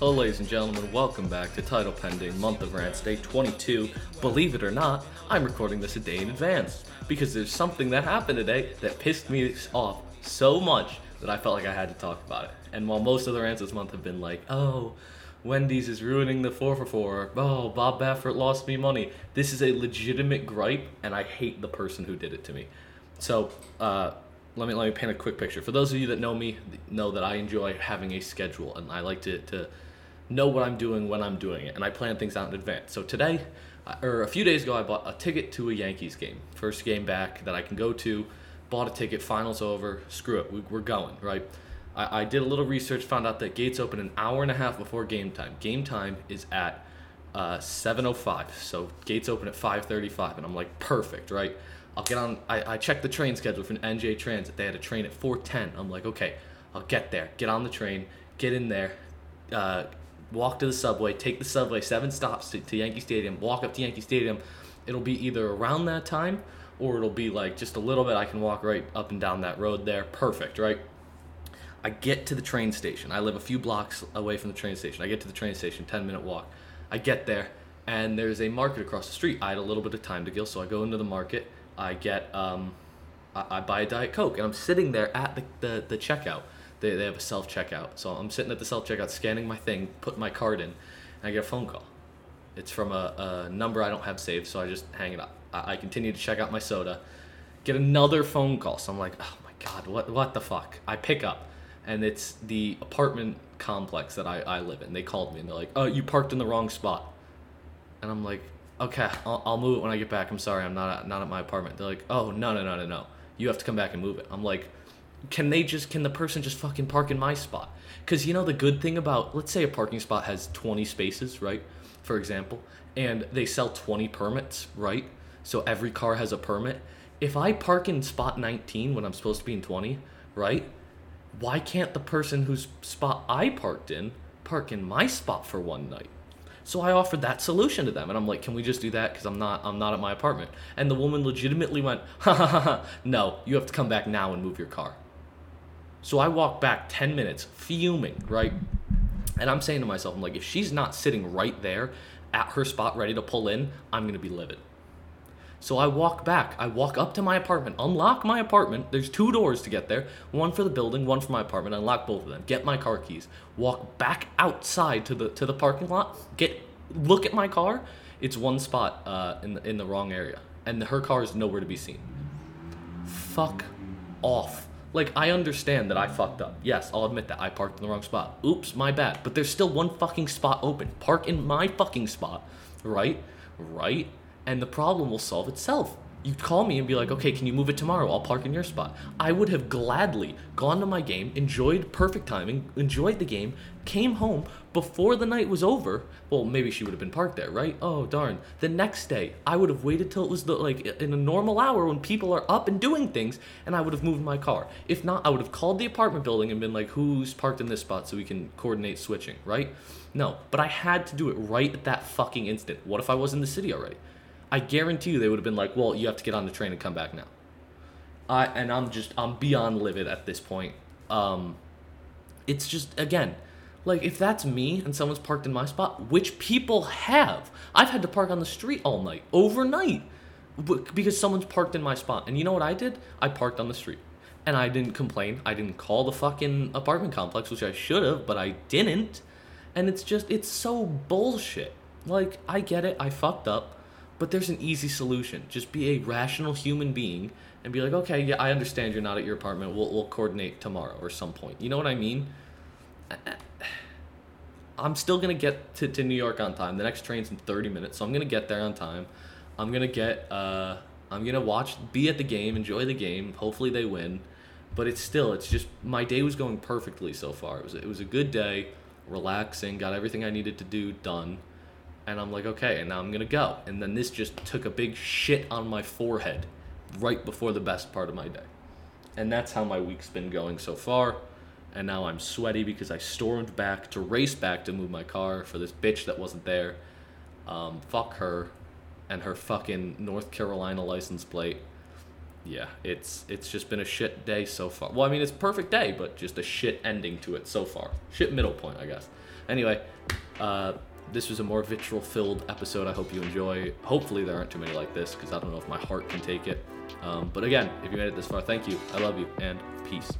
Hello, ladies and gentlemen. Welcome back to Title Pending Month of Rants Day 22. Believe it or not, I'm recording this a day in advance because there's something that happened today that pissed me off so much that I felt like I had to talk about it. And while most of the rants this month have been like, oh, Wendy's is ruining the 4 for 4, oh, Bob Baffert lost me money, this is a legitimate gripe, and I hate the person who did it to me. So, uh, let me let me paint a quick picture. For those of you that know me, know that I enjoy having a schedule and I like to, to know what I'm doing when I'm doing it, and I plan things out in advance. So today, uh, or a few days ago, I bought a ticket to a Yankees game, first game back that I can go to. Bought a ticket, finals over. Screw it, we, we're going right. I, I did a little research, found out that gates open an hour and a half before game time. Game time is at uh, 7:05, so gates open at 5:35, and I'm like, perfect, right? I'll get on. I, I checked the train schedule from NJ Transit. They had a train at 4:10. I'm like, okay, I'll get there. Get on the train. Get in there. Uh, walk to the subway. Take the subway seven stops to, to Yankee Stadium. Walk up to Yankee Stadium. It'll be either around that time or it'll be like just a little bit. I can walk right up and down that road there. Perfect, right? I get to the train station. I live a few blocks away from the train station. I get to the train station, 10 minute walk. I get there, and there's a market across the street. I had a little bit of time to kill, so I go into the market. I get, um, I, I buy a Diet Coke, and I'm sitting there at the, the, the checkout. They, they have a self checkout. So I'm sitting at the self checkout, scanning my thing, put my card in, and I get a phone call. It's from a, a number I don't have saved, so I just hang it up. I, I continue to check out my soda, get another phone call. So I'm like, oh my God, what, what the fuck? I pick up and it's the apartment complex that I, I live in. They called me and they're like, "Oh, you parked in the wrong spot," and I'm like, "Okay, I'll, I'll move it when I get back. I'm sorry, I'm not not at my apartment." They're like, "Oh, no, no, no, no, no. You have to come back and move it." I'm like, "Can they just? Can the person just fucking park in my spot?" Because you know the good thing about let's say a parking spot has 20 spaces, right? For example, and they sell 20 permits, right? So every car has a permit. If I park in spot 19 when I'm supposed to be in 20, right? why can't the person whose spot I parked in park in my spot for one night? So I offered that solution to them, and I'm like, "Can we just do that? Because I'm not, I'm not at my apartment." And the woman legitimately went, "Ha ha ha ha! No, you have to come back now and move your car." So I walk back ten minutes, fuming, right? And I'm saying to myself, I'm like, if she's not sitting right there at her spot ready to pull in, I'm gonna be livid. So I walk back. I walk up to my apartment, unlock my apartment. There's two doors to get there one for the building, one for my apartment. Unlock both of them. Get my car keys. Walk back outside to the to the parking lot. Get look at my car. It's one spot uh, in the in the wrong area, and her car is nowhere to be seen. Fuck off. Like I understand that I fucked up. Yes, I'll admit that I parked in the wrong spot. Oops, my bad. But there's still one fucking spot open. Park in my fucking spot, right? Right? and the problem will solve itself. You'd call me and be like, okay, can you move it tomorrow? I'll park in your spot. I would have gladly gone to my game, enjoyed perfect timing, enjoyed the game, came home before the night was over. Well, maybe she would have been parked there, right? Oh, darn. The next day, I would have waited till it was the, like in a normal hour when people are up and doing things, and I would have moved my car. If not, I would have called the apartment building and been like, who's parked in this spot so we can coordinate switching, right? No, but I had to do it right at that fucking instant. What if I was in the city already? I guarantee you they would have been like, well, you have to get on the train and come back now. I and I'm just I'm beyond livid at this point. Um, it's just again, like if that's me and someone's parked in my spot, which people have, I've had to park on the street all night, overnight, because someone's parked in my spot. And you know what I did? I parked on the street, and I didn't complain. I didn't call the fucking apartment complex, which I should have, but I didn't. And it's just it's so bullshit. Like I get it, I fucked up but there's an easy solution. Just be a rational human being and be like, okay, yeah, I understand you're not at your apartment. We'll, we'll coordinate tomorrow or some point. You know what I mean? I'm still going to get to, to New York on time. The next train's in 30 minutes, so I'm going to get there on time. I'm going to get, uh, I'm going to watch, be at the game, enjoy the game. Hopefully they win. But it's still, it's just, my day was going perfectly so far. It was, it was a good day, relaxing, got everything I needed to do done and I'm like, okay, and now I'm gonna go. And then this just took a big shit on my forehead right before the best part of my day. And that's how my week's been going so far. And now I'm sweaty because I stormed back to race back to move my car for this bitch that wasn't there. Um, fuck her and her fucking North Carolina license plate. yeah, it's it's just been a shit day so far. Well, I mean, it's perfect day, but just a shit ending to it so far. Shit middle point, I guess. Anyway, uh, this was a more vitriol filled episode. I hope you enjoy. Hopefully, there aren't too many like this because I don't know if my heart can take it. Um, but again, if you made it this far, thank you. I love you and peace.